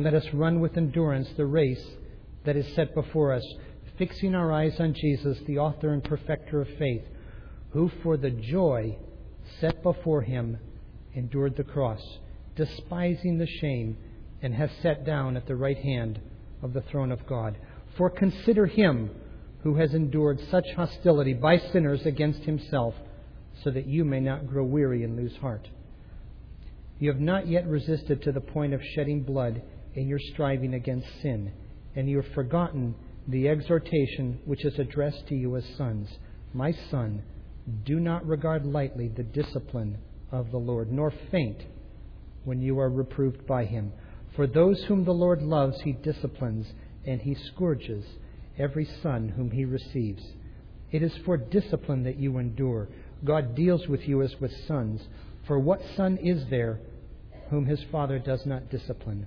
and let us run with endurance the race that is set before us, fixing our eyes on Jesus, the author and perfecter of faith, who for the joy set before him endured the cross, despising the shame, and has sat down at the right hand of the throne of God. For consider him who has endured such hostility by sinners against himself, so that you may not grow weary and lose heart. You have not yet resisted to the point of shedding blood in your striving against sin, and you have forgotten the exhortation which is addressed to you as sons. My son, do not regard lightly the discipline of the Lord, nor faint when you are reproved by him. For those whom the Lord loves, he disciplines, and he scourges every son whom he receives. It is for discipline that you endure. God deals with you as with sons. For what son is there whom his father does not discipline?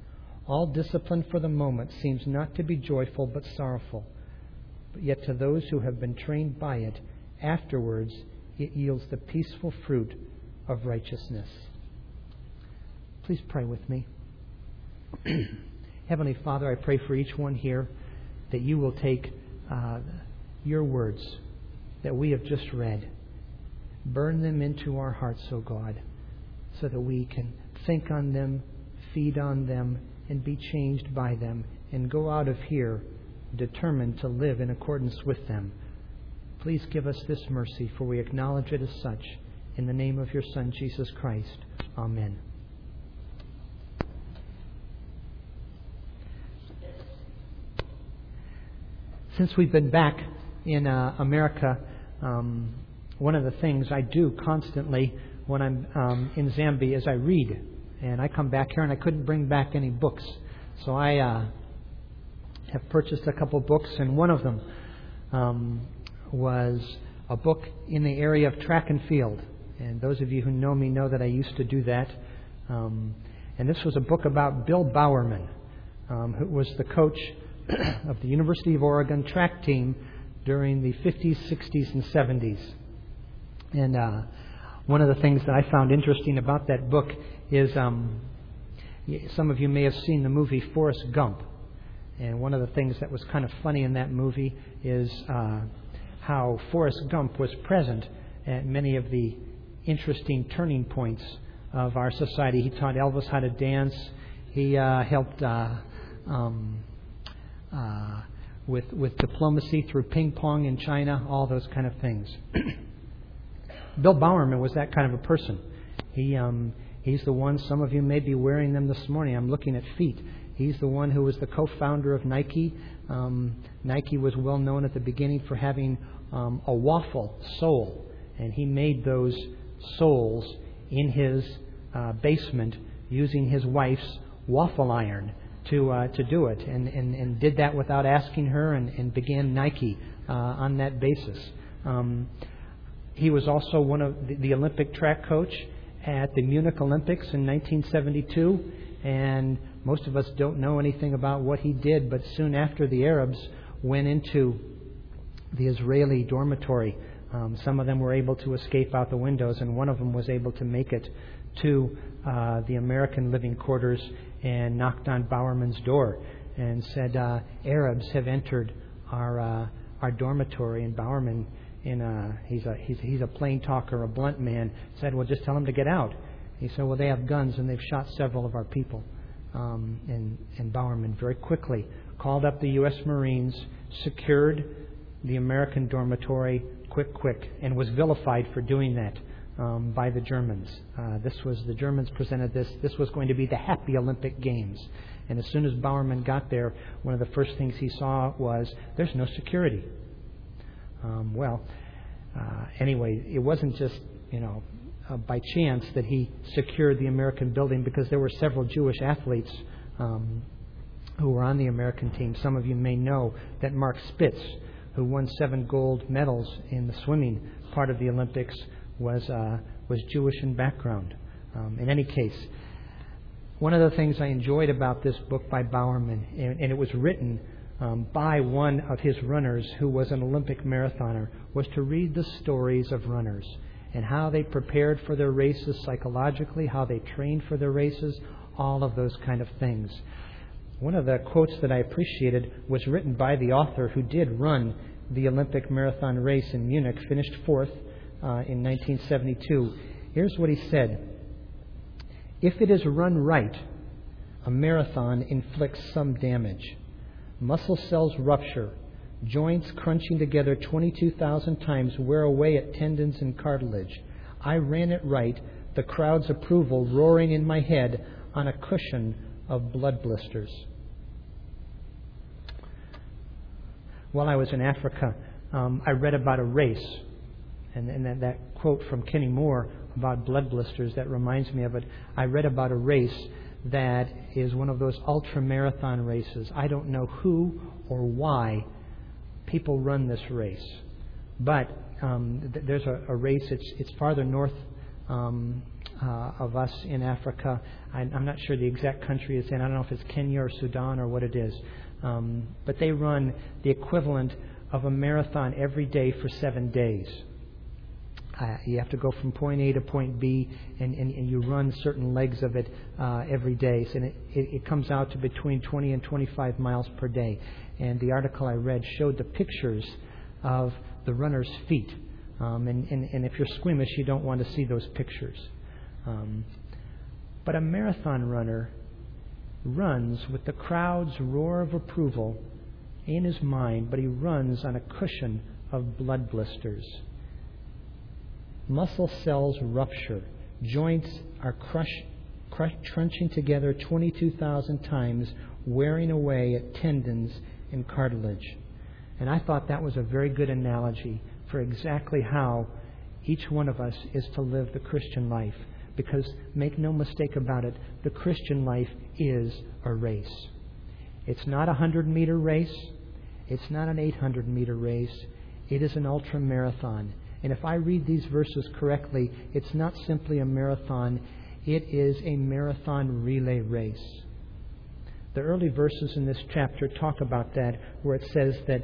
All discipline for the moment seems not to be joyful, but sorrowful. But yet to those who have been trained by it, afterwards it yields the peaceful fruit of righteousness. Please pray with me. Heavenly Father, I pray for each one here that you will take uh, your words that we have just read, burn them into our hearts, O God, so that we can think on them, feed on them, and be changed by them, and go out of here determined to live in accordance with them. Please give us this mercy, for we acknowledge it as such. In the name of your Son, Jesus Christ. Amen. Since we've been back in uh, America, um, one of the things I do constantly when I'm um, in Zambia is I read. And I come back here and I couldn't bring back any books. So I uh, have purchased a couple books, and one of them um, was a book in the area of track and field. And those of you who know me know that I used to do that. Um, and this was a book about Bill Bowerman, um, who was the coach of the University of Oregon track team during the 50s, 60s, and 70s. And uh, one of the things that I found interesting about that book is um, some of you may have seen the movie Forrest Gump. And one of the things that was kind of funny in that movie is uh, how Forrest Gump was present at many of the interesting turning points of our society. He taught Elvis how to dance. He uh, helped uh, um, uh, with with diplomacy through ping pong in China, all those kind of things. Bill Bowerman was that kind of a person. He um, he's the one. Some of you may be wearing them this morning. I'm looking at feet. He's the one who was the co-founder of Nike. Um, Nike was well known at the beginning for having um, a waffle sole, and he made those soles in his uh, basement using his wife's waffle iron to uh, to do it, and, and, and did that without asking her, and, and began Nike uh, on that basis. Um, he was also one of the, the Olympic track coach at the Munich Olympics in 1972, and most of us don't know anything about what he did. But soon after, the Arabs went into the Israeli dormitory. Um, some of them were able to escape out the windows, and one of them was able to make it to uh, the American living quarters and knocked on Bowerman's door and said, uh, Arabs have entered our, uh, our dormitory. And Bowerman, in a, he's, a, he's, he's a plain talker, a blunt man, said, Well, just tell them to get out. He said, Well, they have guns and they've shot several of our people. Um, and, and Bowerman very quickly called up the U.S. Marines, secured the American dormitory quick, quick, and was vilified for doing that um, by the Germans. Uh, this was the Germans presented this. This was going to be the happy Olympic Games. And as soon as Bowerman got there, one of the first things he saw was there's no security. Um, well, uh, anyway, it wasn't just you know uh, by chance that he secured the American building because there were several Jewish athletes um, who were on the American team. Some of you may know that Mark Spitz, who won seven gold medals in the swimming part of the Olympics, was uh, was Jewish in background. Um, in any case, one of the things I enjoyed about this book by Bowerman, and, and it was written um, by one of his runners who was an Olympic marathoner, was to read the stories of runners and how they prepared for their races psychologically, how they trained for their races, all of those kind of things. One of the quotes that I appreciated was written by the author who did run the Olympic marathon race in Munich, finished fourth uh, in 1972. Here's what he said If it is run right, a marathon inflicts some damage. Muscle cells rupture, joints crunching together 22,000 times wear away at tendons and cartilage. I ran it right, the crowd's approval roaring in my head on a cushion of blood blisters. While I was in Africa, um, I read about a race, and, and that, that quote from Kenny Moore about blood blisters that reminds me of it. I read about a race that is one of those ultra marathon races. I don't know who or why people run this race, but um, th- there's a, a, race. It's it's farther north um, uh, of us in Africa. I, am not sure the exact country it's in. I don't know if it's Kenya or Sudan or what it is. Um, but they run the equivalent of a marathon every day for seven days. Uh, you have to go from point A to point B, and, and, and you run certain legs of it uh, every day. So, and it, it, it comes out to between 20 and 25 miles per day. And the article I read showed the pictures of the runner's feet. Um, and, and, and if you're squeamish, you don't want to see those pictures. Um, but a marathon runner runs with the crowd's roar of approval in his mind, but he runs on a cushion of blood blisters. Muscle cells rupture, joints are crush, crush, crunching together 22,000 times, wearing away at tendons and cartilage. And I thought that was a very good analogy for exactly how each one of us is to live the Christian life. Because make no mistake about it, the Christian life is a race. It's not a 100 meter race, it's not an 800 meter race, it is an ultra marathon. And if I read these verses correctly, it's not simply a marathon, it is a marathon relay race. The early verses in this chapter talk about that, where it says that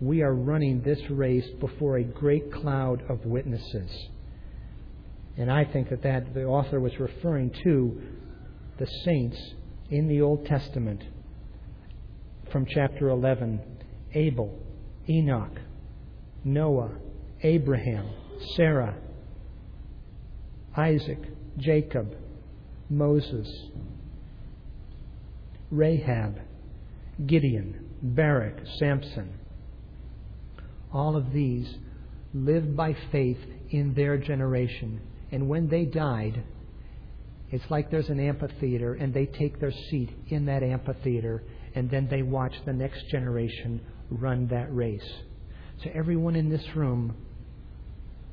we are running this race before a great cloud of witnesses. And I think that, that the author was referring to the saints in the Old Testament from chapter 11 Abel, Enoch, Noah, Abraham, Sarah, Isaac, Jacob, Moses, Rahab, Gideon, Barak, Samson. All of these lived by faith in their generation. And when they died, it's like there's an amphitheater and they take their seat in that amphitheater and then they watch the next generation run that race. So everyone in this room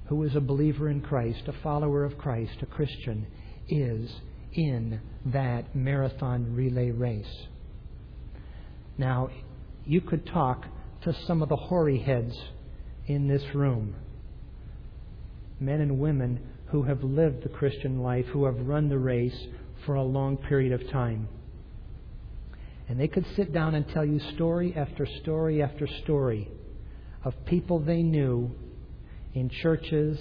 who is a believer in Christ, a follower of Christ, a Christian, is in that marathon relay race. Now, you could talk to some of the hoary heads in this room, men and women who have lived the Christian life, who have run the race for a long period of time. And they could sit down and tell you story after story after story of people they knew in churches,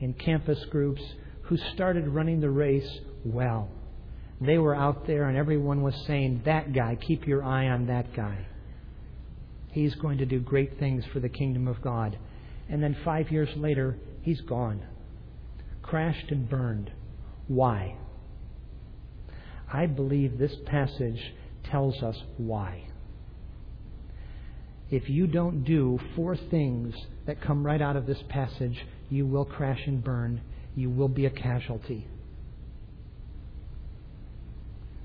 in campus groups, who started running the race well. They were out there and everyone was saying, That guy, keep your eye on that guy. He's going to do great things for the kingdom of God. And then five years later, he's gone crashed and burned. Why? I believe this passage tells us why. If you don't do four things that come right out of this passage, you will crash and burn. You will be a casualty.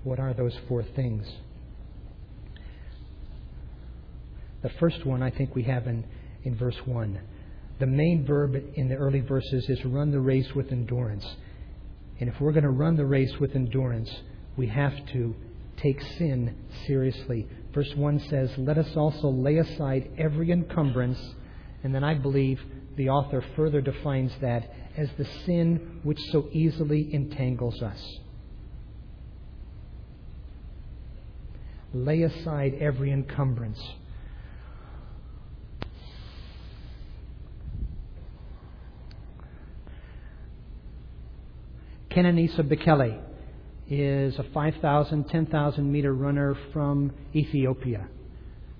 What are those four things? The first one I think we have in, in verse 1 the main verb in the early verses is run the race with endurance. And if we're going to run the race with endurance, we have to take sin seriously. Verse 1 says, Let us also lay aside every encumbrance. And then I believe the author further defines that as the sin which so easily entangles us. Lay aside every encumbrance. Kenenisa Bekele is a 5,000, 10,000 meter runner from Ethiopia.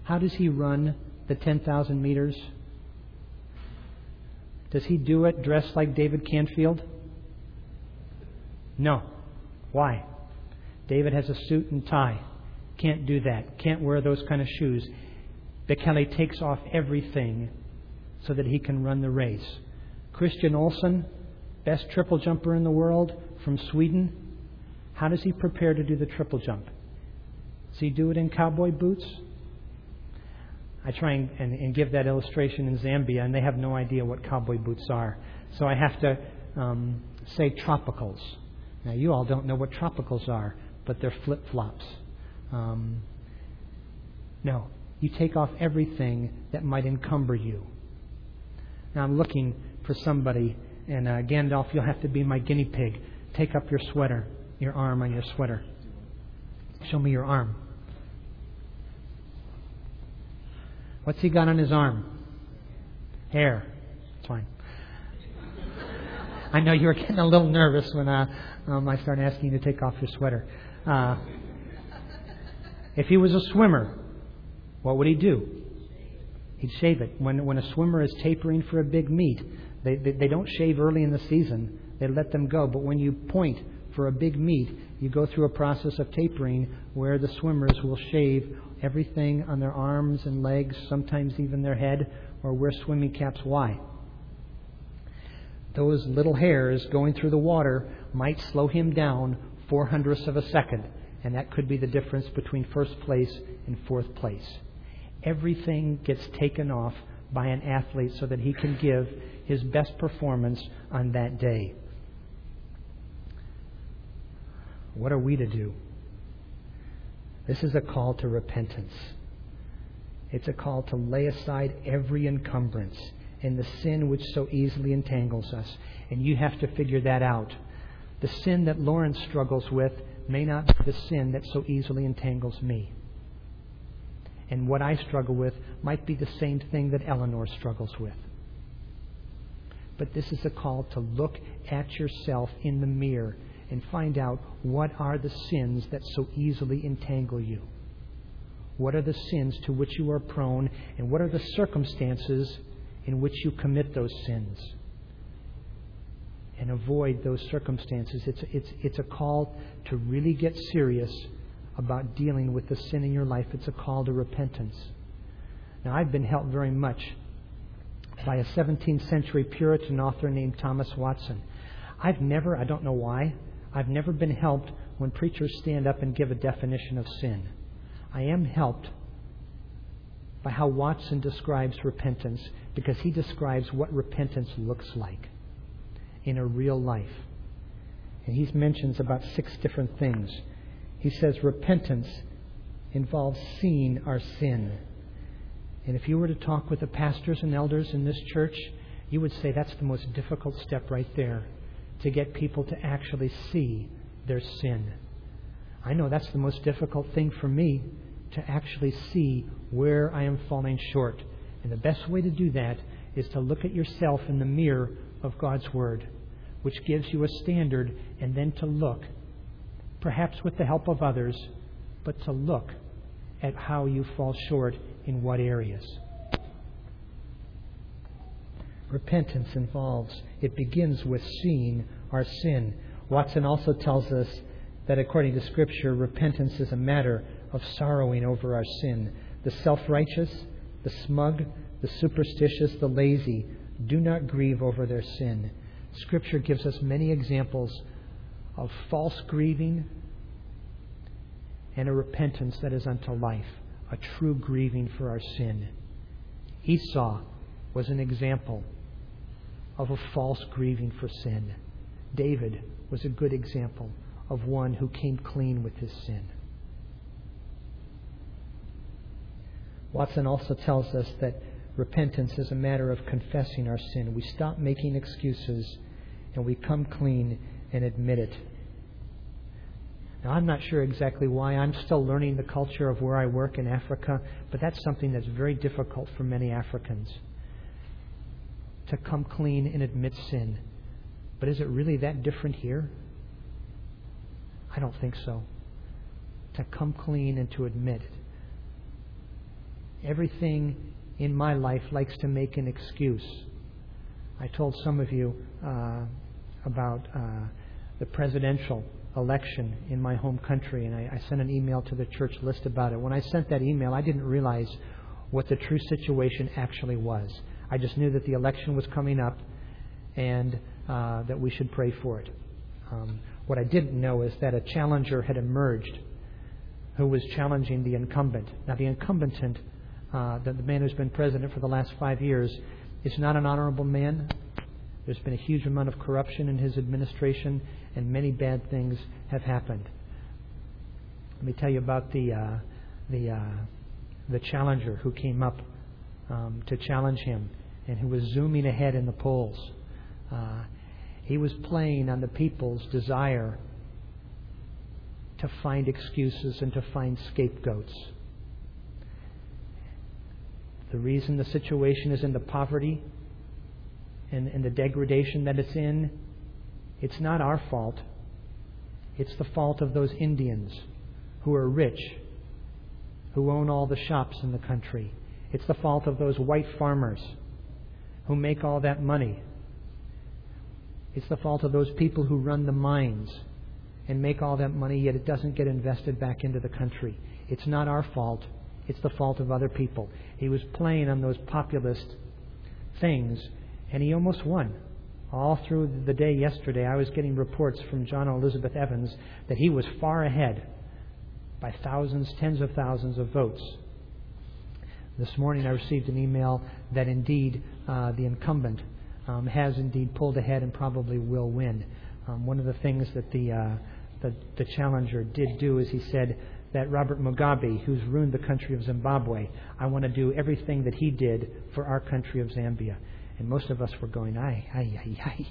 How does he run the 10,000 meters? Does he do it dressed like David Canfield? No. Why? David has a suit and tie. Can't do that. Can't wear those kind of shoes. Bekele takes off everything so that he can run the race. Christian Olsson, best triple jumper in the world from Sweden, how does he prepare to do the triple jump? Does he do it in cowboy boots? I try and, and, and, give that illustration in Zambia, and they have no idea what cowboy boots are. So I have to um, say tropicals. Now, you all don't know what tropicals are, but they're flip flops. Um, no, you take off everything that might encumber you. Now, I'm looking for somebody, and uh, Gandalf, you'll have to be my guinea pig. Take up your sweater, your arm on your sweater. Show me your arm. What's he got on his arm? Hair. It's fine. I know you were getting a little nervous when uh, um, I started asking you to take off your sweater. Uh, if he was a swimmer, what would he do? He'd shave it. When, when a swimmer is tapering for a big meet, they, they, they don't shave early in the season. They let them go. But when you point for a big meet, you go through a process of tapering where the swimmers will shave everything on their arms and legs, sometimes even their head, or wear swimming caps. Why? Those little hairs going through the water might slow him down four hundredths of a second, and that could be the difference between first place and fourth place. Everything gets taken off by an athlete so that he can give his best performance on that day. What are we to do? This is a call to repentance. It's a call to lay aside every encumbrance and the sin which so easily entangles us. And you have to figure that out. The sin that Lawrence struggles with may not be the sin that so easily entangles me. And what I struggle with might be the same thing that Eleanor struggles with. But this is a call to look at yourself in the mirror and find out what are the sins that so easily entangle you. What are the sins to which you are prone, and what are the circumstances in which you commit those sins? And avoid those circumstances. It's, it's, it's a call to really get serious about dealing with the sin in your life. It's a call to repentance. Now, I've been helped very much by a 17th century Puritan author named Thomas Watson. I've never, I don't know why, I've never been helped when preachers stand up and give a definition of sin. I am helped by how Watson describes repentance because he describes what repentance looks like in a real life. And he mentions about six different things. He says repentance involves seeing our sin. And if you were to talk with the pastors and elders in this church, you would say that's the most difficult step right there to get people to actually see their sin. I know that's the most difficult thing for me to actually see where I am falling short. And the best way to do that is to look at yourself in the mirror of God's Word, which gives you a standard, and then to look, perhaps with the help of others, but to look at how you fall short in what areas. Repentance involves, it begins with seeing our sin. Watson also tells us that according to Scripture, repentance is a matter of sorrowing over our sin. The self righteous, the smug, the superstitious, the lazy do not grieve over their sin. Scripture gives us many examples of false grieving and a repentance that is unto life, a true grieving for our sin. Esau was an example of a false grieving for sin. David was a good example of one who came clean with his sin. Watson also tells us that repentance is a matter of confessing our sin. We stop making excuses and we come clean and admit it. Now, I'm not sure exactly why. I'm still learning the culture of where I work in Africa, but that's something that's very difficult for many Africans to come clean and admit sin. But is it really that different here? I don't think so. To come clean and to admit it. Everything in my life likes to make an excuse. I told some of you uh, about uh, the presidential election in my home country, and I, I sent an email to the church list about it. When I sent that email, I didn't realize what the true situation actually was. I just knew that the election was coming up and uh, that we should pray for it. Um, what I didn't know is that a challenger had emerged who was challenging the incumbent. Now, the incumbent, uh, the, the man who's been president for the last five years, is not an honorable man. There's been a huge amount of corruption in his administration, and many bad things have happened. Let me tell you about the uh, the uh, the challenger who came up um, to challenge him, and who was zooming ahead in the polls. Uh, he was playing on the people's desire to find excuses and to find scapegoats. The reason the situation is in the poverty and, and the degradation that it's in, it's not our fault. It's the fault of those Indians who are rich, who own all the shops in the country. It's the fault of those white farmers who make all that money. It's the fault of those people who run the mines and make all that money, yet it doesn't get invested back into the country. It's not our fault. It's the fault of other people. He was playing on those populist things and he almost won. All through the day yesterday, I was getting reports from John Elizabeth Evans that he was far ahead by thousands, tens of thousands of votes. This morning, I received an email that indeed uh, the incumbent um, has indeed pulled ahead and probably will win. Um, one of the things that the, uh, the, the challenger did do is he said that Robert Mugabe, who's ruined the country of Zimbabwe, I want to do everything that he did for our country of Zambia. And most of us were going, aye, aye, aye, aye.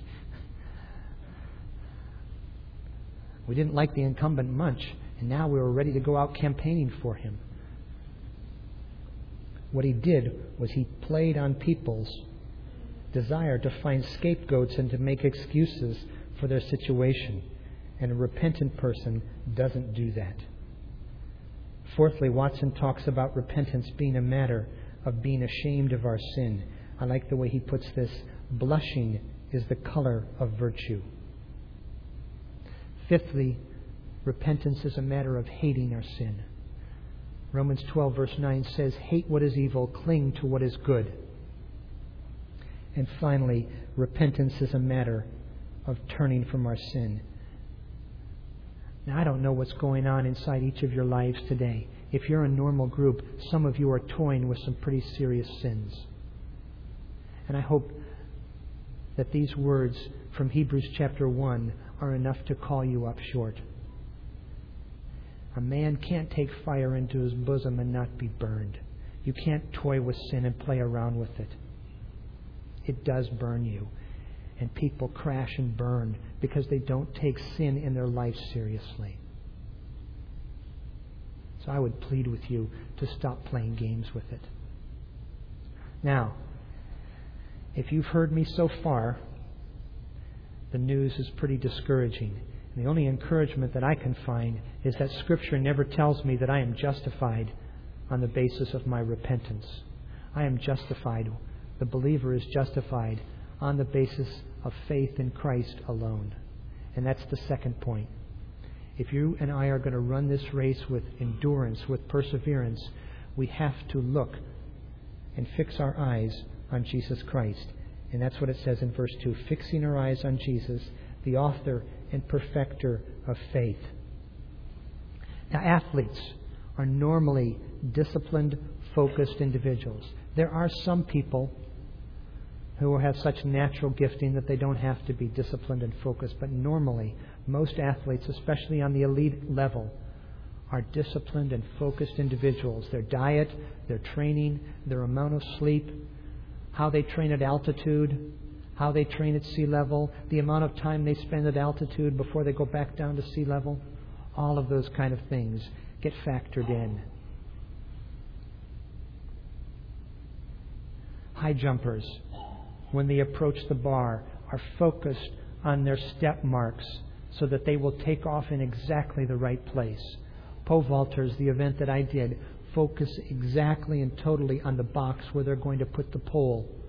We didn't like the incumbent much, and now we were ready to go out campaigning for him. What he did was he played on people's desire to find scapegoats and to make excuses for their situation. And a repentant person doesn't do that. Fourthly, Watson talks about repentance being a matter of being ashamed of our sin. I like the way he puts this blushing is the color of virtue. Fifthly, repentance is a matter of hating our sin. Romans 12, verse 9 says, Hate what is evil, cling to what is good. And finally, repentance is a matter of turning from our sin. Now, I don't know what's going on inside each of your lives today. If you're a normal group, some of you are toying with some pretty serious sins. And I hope that these words from Hebrews chapter 1 are enough to call you up short. A man can't take fire into his bosom and not be burned. You can't toy with sin and play around with it. It does burn you. And people crash and burn because they don't take sin in their life seriously. So I would plead with you to stop playing games with it. Now, if you've heard me so far, the news is pretty discouraging. The only encouragement that I can find is that Scripture never tells me that I am justified on the basis of my repentance. I am justified. The believer is justified on the basis of faith in Christ alone. And that's the second point. If you and I are going to run this race with endurance, with perseverance, we have to look and fix our eyes on Jesus Christ. And that's what it says in verse 2 fixing our eyes on Jesus, the author and perfecter of faith. Now, athletes are normally disciplined, focused individuals. There are some people who have such natural gifting that they don't have to be disciplined and focused, but normally, most athletes, especially on the elite level, are disciplined and focused individuals. Their diet, their training, their amount of sleep, how they train at altitude, how they train at sea level, the amount of time they spend at altitude before they go back down to sea level, all of those kind of things get factored in. High jumpers, when they approach the bar, are focused on their step marks so that they will take off in exactly the right place. Pole vaulters, the event that I did, focus exactly and totally on the box where they're going to put the pole.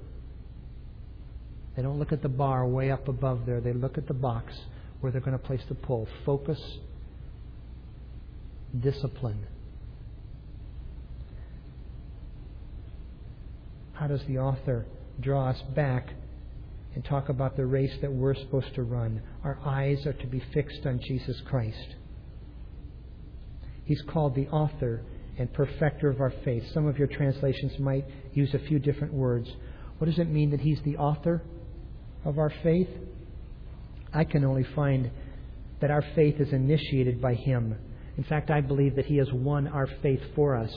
They don't look at the bar way up above there. They look at the box where they're going to place the pole. Focus, discipline. How does the author draw us back and talk about the race that we're supposed to run? Our eyes are to be fixed on Jesus Christ. He's called the author and perfecter of our faith. Some of your translations might use a few different words. What does it mean that He's the author of our faith? I can only find that our faith is initiated by Him. In fact, I believe that He has won our faith for us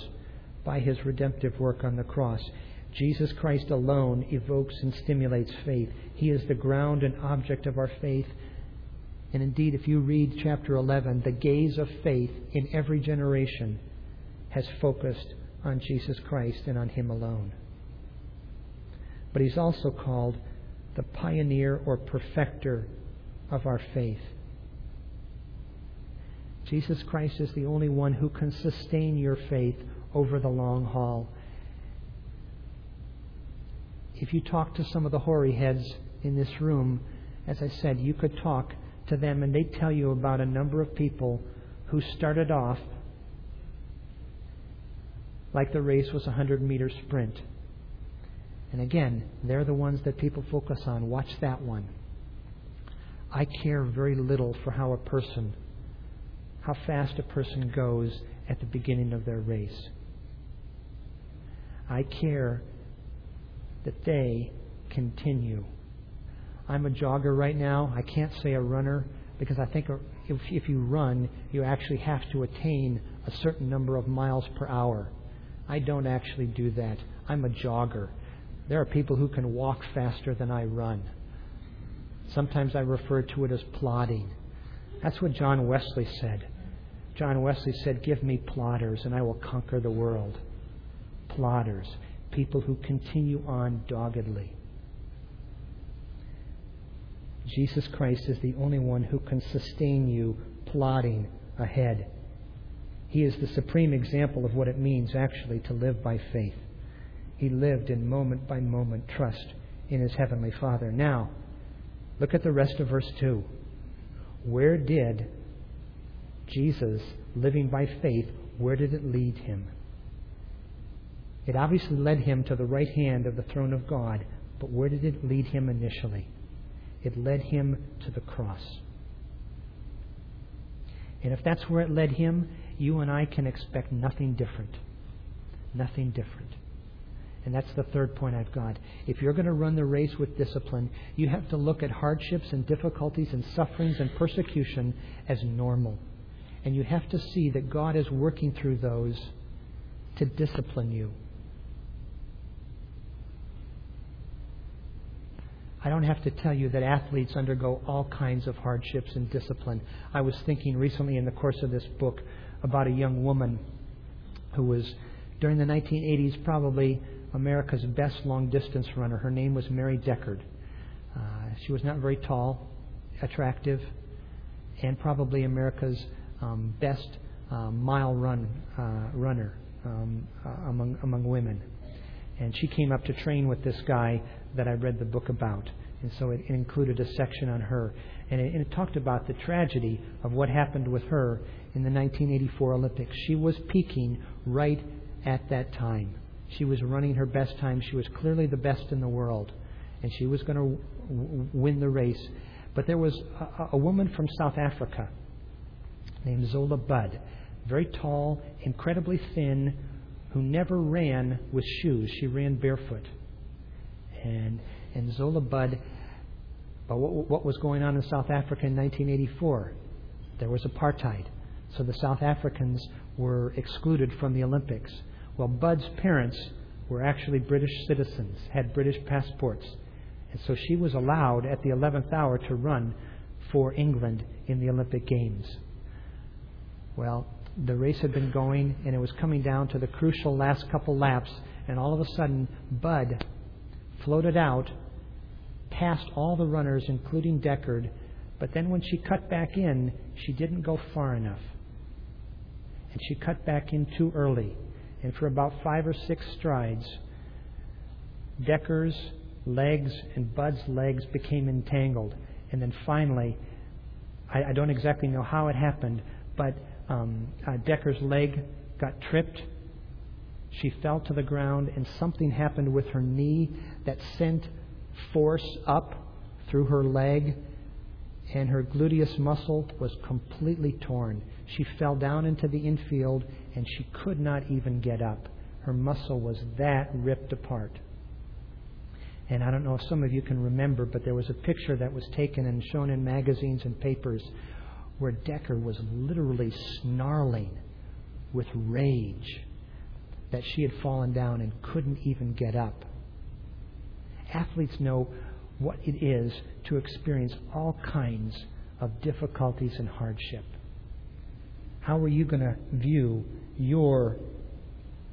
by His redemptive work on the cross. Jesus Christ alone evokes and stimulates faith. He is the ground and object of our faith, and indeed, if you read chapter 11, the gaze of faith in every generation has focused on Jesus Christ and on Him alone. But He's also called the pioneer or perfecter of our faith. Jesus Christ is the only one who can sustain your faith over the long haul. If you talk to some of the hoary heads in this room, as I said, you could talk to them, and they tell you about a number of people who started off like the race was a 100 meter sprint. And again, they're the ones that people focus on. Watch that one. I care very little for how a person, how fast a person goes at the beginning of their race. I care that they continue I'm a jogger right now. I can't say a runner because I think if, if you run, you actually have to attain a certain number of miles per hour. I don't actually do that. I'm a jogger. There are people who can walk faster than I run. Sometimes I refer to it as plodding. That's what John Wesley said. John Wesley said, Give me plodders and I will conquer the world. Plodders, people who continue on doggedly. Jesus Christ is the only one who can sustain you plodding ahead. He is the supreme example of what it means actually to live by faith. He lived in moment by moment trust in his heavenly Father. Now, look at the rest of verse 2. Where did Jesus, living by faith, where did it lead him? It obviously led him to the right hand of the throne of God, but where did it lead him initially? It led him to the cross. And if that's where it led him, you and I can expect nothing different. Nothing different. And that's the third point I've got. If you're going to run the race with discipline, you have to look at hardships and difficulties and sufferings and persecution as normal. And you have to see that God is working through those to discipline you. I don't have to tell you that athletes undergo all kinds of hardships and discipline. I was thinking recently in the course of this book about a young woman who was, during the 1980s, probably America's best long distance runner. Her name was Mary Decker. Uh, she was not very tall, attractive, and probably America's um, best uh, mile run uh, runner um, uh, among among women. And she came up to train with this guy that I read the book about. And so it, included a section on her. And it, and it talked about the tragedy of what happened with her in the 1984 Olympics. She was peaking right at that time. She was running her best time. She was clearly the best in the world. And she was going to w- win the race. But there was a, a woman from South Africa named Zola Budd, very tall, incredibly thin, who never ran with shoes. She ran barefoot. And, and Zola Budd, but what, what was going on in South Africa in 1984? There was apartheid. So the South Africans were excluded from the Olympics. Well, Budd's parents were actually British citizens, had British passports. And so she was allowed at the 11th hour to run for England in the Olympic Games. Well, the race had been going and it was coming down to the crucial last couple laps, and all of a sudden, Budd floated out past all the runners, including Decker, but then when she cut back in, she didn't go far enough. And she cut back in too early. And for about five or six strides, Decker's legs and Budd's legs became entangled. And then finally, I, I don't exactly know how it happened, but um, uh, Decker's leg got tripped. She fell to the ground, and something happened with her knee that sent force up through her leg, and her gluteus muscle was completely torn. She fell down into the infield, and she could not even get up. Her muscle was that ripped apart. And I don't know if some of you can remember, but there was a picture that was taken and shown in magazines and papers where Decker was literally snarling with rage that she had fallen down and couldn't even get up. Athletes know what it is to experience all kinds of difficulties and hardship. How are you going to view your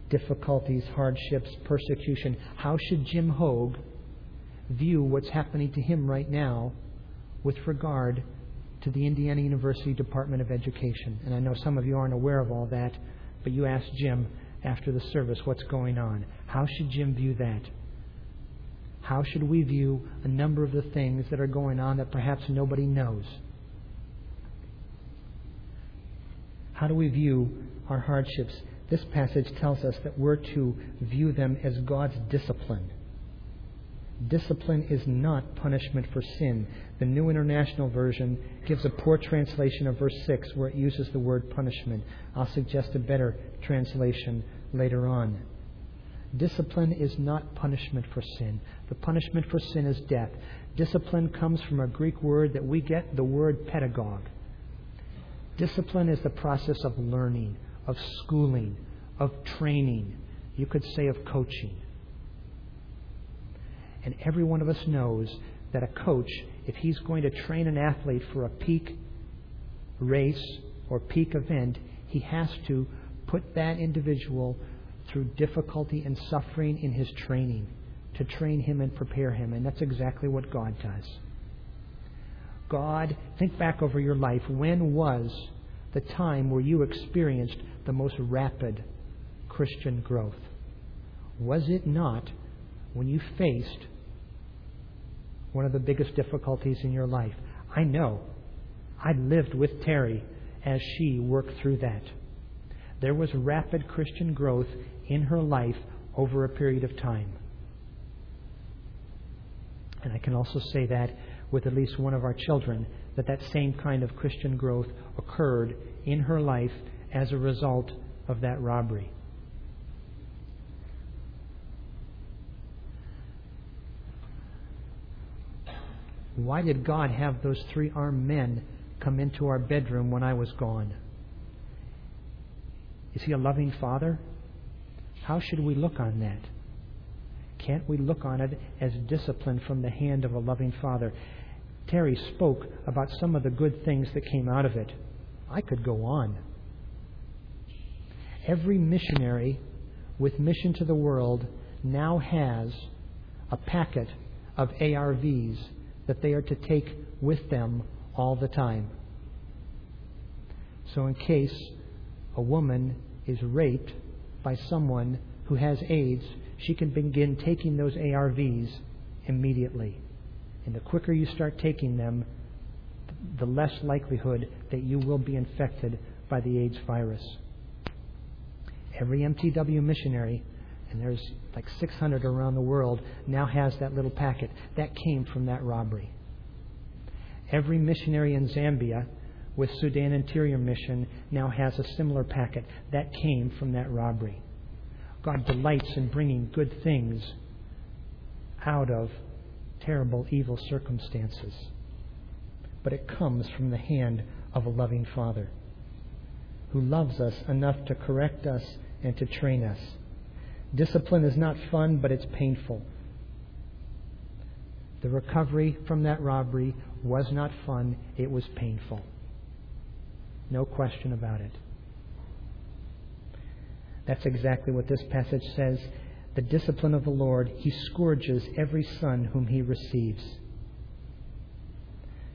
difficulties, hardships, persecution? How should Jim Hogue view what's happening to him right now with regard to the Indiana University Department of Education? And I know some of you aren't aware of all that, but you asked Jim after the service what's going on. How should Jim view that? How should we view a number of the things that are going on that perhaps nobody knows? How do we view our hardships? This passage tells us that we're to view them as God's discipline. Discipline is not punishment for sin. The New International Version gives a poor translation of verse 6 where it uses the word punishment. I'll suggest a better translation later on. Discipline is not punishment for sin. The punishment for sin is death. Discipline comes from a Greek word that we get the word pedagogue. Discipline is the process of learning, of schooling, of training. You could say of coaching. And every one of us knows that a coach, if he's going to train an athlete for a peak race or peak event, he has to put that individual through difficulty and suffering in his training to train him and prepare him. And that's exactly what God does. God, think back over your life. When was the time where you experienced the most rapid Christian growth? Was it not when you faced one of the biggest difficulties in your life? I know. I lived with Terry as she worked through that. There was rapid Christian growth in her life over a period of time. And I can also say that with at least one of our children, that that same kind of Christian growth occurred in her life as a result of that robbery. Why did God have those three armed men come into our bedroom when I was gone? Is He a loving Father? How should we look on that? Can't we look on it as discipline from the hand of a loving Father? Terry spoke about some of the good things that came out of it. I could go on. Every missionary with mission to the world now has a packet of ARVs that they are to take with them all the time. So, in case a woman is raped by someone who has AIDS, she can begin taking those ARVs immediately. And the quicker you start taking them, the less likelihood that you will be infected by the AIDS virus. Every MTW missionary, and there's like 600 around the world, now has that little packet. That came from that robbery. Every missionary in Zambia with Sudan Interior Mission now has a similar packet. That came from that robbery. God delights in bringing good things out of terrible, evil circumstances. But it comes from the hand of a loving Father. who loves us enough to correct us and to train us. Discipline is not fun, but it's painful. The recovery from that robbery was not fun, it was painful. No question about it. That's exactly what this passage says. The discipline of the Lord, He scourges every son whom He receives.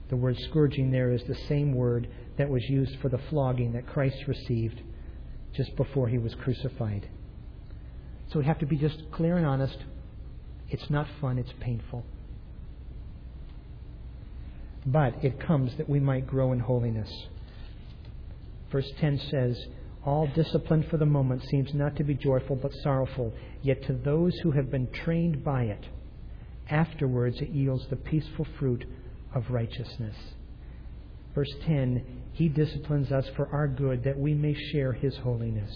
The word scourging there is the same word that was used for the flogging that Christ received just before He was crucified. So we have to be just clear and honest. It's not fun, it's painful. But it comes that we might grow in holiness. Verse 10 says, All discipline for the moment seems not to be joyful but sorrowful, yet to those who have been trained by it, afterwards it yields the peaceful fruit of righteousness. Verse 10 He disciplines us for our good that we may share His holiness.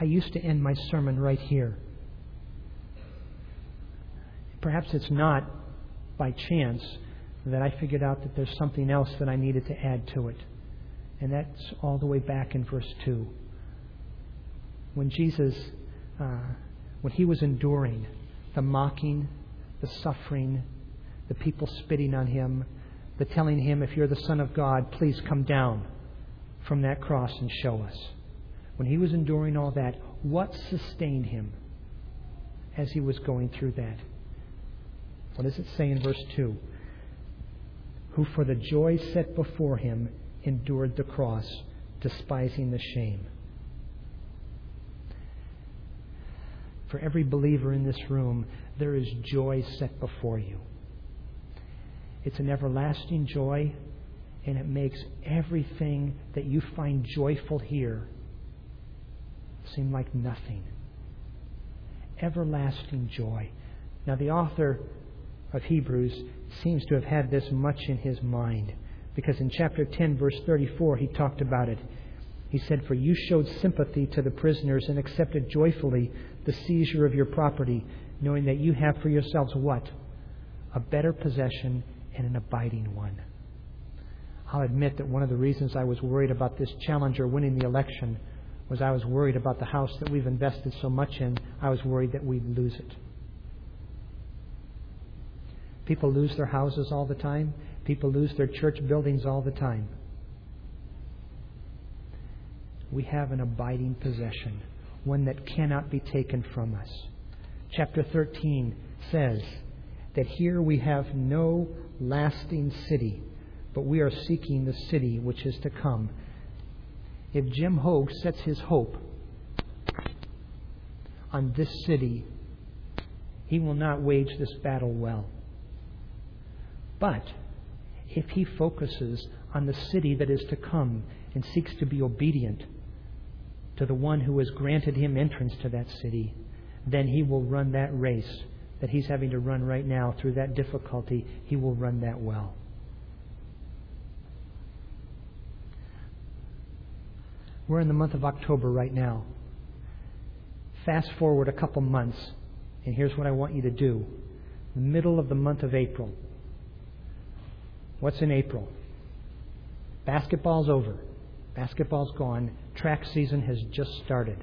I used to end my sermon right here. Perhaps it's not by chance that I figured out that there's something else that I needed to add to it. And that's all the way back in verse 2. When Jesus, uh, when he was enduring the mocking, the suffering, the people spitting on him, the telling him, if you're the Son of God, please come down from that cross and show us when he was enduring all that, what sustained him as he was going through that? What does it say in verse 2? Who for the joy set before him endured the cross, despising the shame. For every believer in this room, there is joy set before you. It's an everlasting joy, and it makes everything that you find joyful here seem like nothing. Everlasting joy. Now, the author of Hebrews seems to have had this much in his mind because in chapter 10, verse 34, he talked about it. He said, For you showed sympathy to the prisoners and accepted joyfully the seizure of your property, knowing that you have for yourselves what? A better possession and an abiding one. I'll admit that one of the reasons I was worried about this challenger winning the election was I was worried about the house that we've invested so much in. I was worried that we'd lose it. People lose their houses all the time. People lose their church buildings all the time. We have an abiding possession, one that cannot be taken from us. Chapter 13 says that here we have no lasting city, but we are seeking the city which is to come if Jim Hogue sets his hope on this city, he will not wage this battle well. But if he focuses on the city that is to come and seeks to be obedient to the one who has granted him entrance to that city, then he will run that race that he's having to run right now through that difficulty. He will run that well. We're in the month of October right now. Fast forward a couple months, and here's what I want you to do. The middle of the month of April. What's in April? Basketball's over. Basketball's gone. Track season has just started.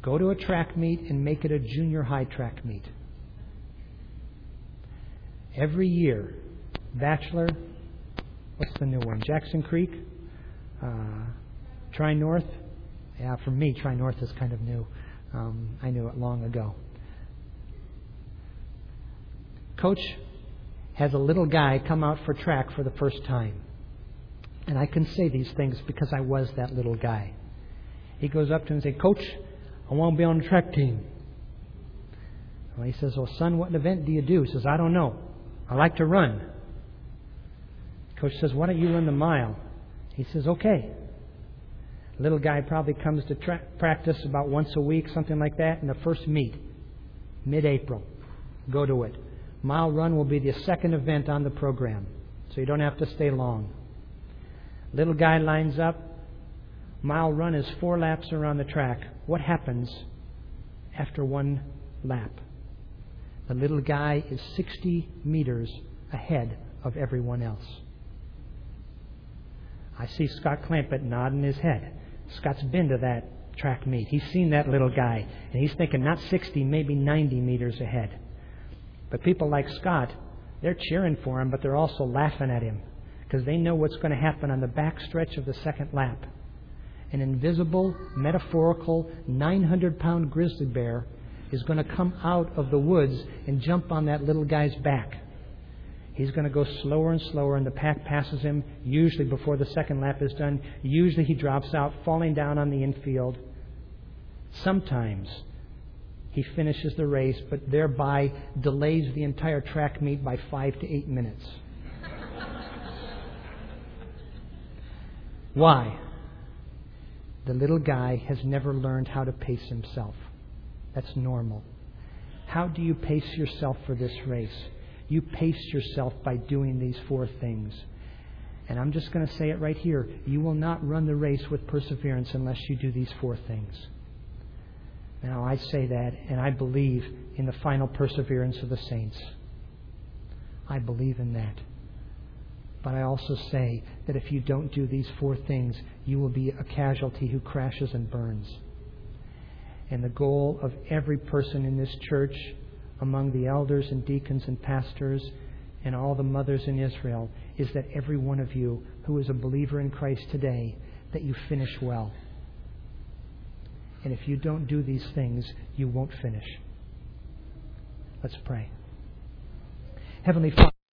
Go to a track meet and make it a junior high track meet. Every year, Batchelor, what's the new one? Jackson Creek? Uh, Tri North, yeah, for me, Tri North is kind of new. Um, I knew it long ago. Coach has a little guy come out for track for the first time. And I can say these things because I was that little guy. He goes up to him and says, Coach, I want to be on the track team. Well, he says, Well, son, what event do you do? He says, I don't know. I like to run. Coach says, Why don't you run the mile? He says, okay. Little guy probably comes to tra- practice about once a week, something like that, in the first meet, mid April. Go to it. Mile run will be the second event on the program, so you don't have to stay long. Little guy lines up. Mile run is four laps around the track. What happens after one lap? The little guy is 60 meters ahead of everyone else. I see Scott Clampett nodding his head. Scott's been to that track meet. He's seen that little guy, and he's thinking not 60, maybe 90 meters ahead. But people like Scott, they're cheering for him, but they're also laughing at him because they know what's going to happen on the back stretch of the second lap. An invisible, metaphorical, 900 pound grizzly bear is going to come out of the woods and jump on that little guy's back. He's going to go slower and slower, and the pack passes him, usually before the second lap is done. Usually he drops out, falling down on the infield. Sometimes he finishes the race, but thereby delays the entire track meet by five to eight minutes. Why? The little guy has never learned how to pace himself. That's normal. How do you pace yourself for this race? You pace yourself by doing these four things. And I'm just going to say it right here. You will not run the race with perseverance unless you do these four things. Now, I say that, and I believe in the final perseverance of the saints. I believe in that. But I also say that if you don't do these four things, you will be a casualty who crashes and burns. And the goal of every person in this church, among the elders and deacons and pastors, and all the mothers in Israel, is that every one of you who is a believer in Christ today, that you finish well. And if you don't do these things, you won't finish. Let's pray. Heavenly Father,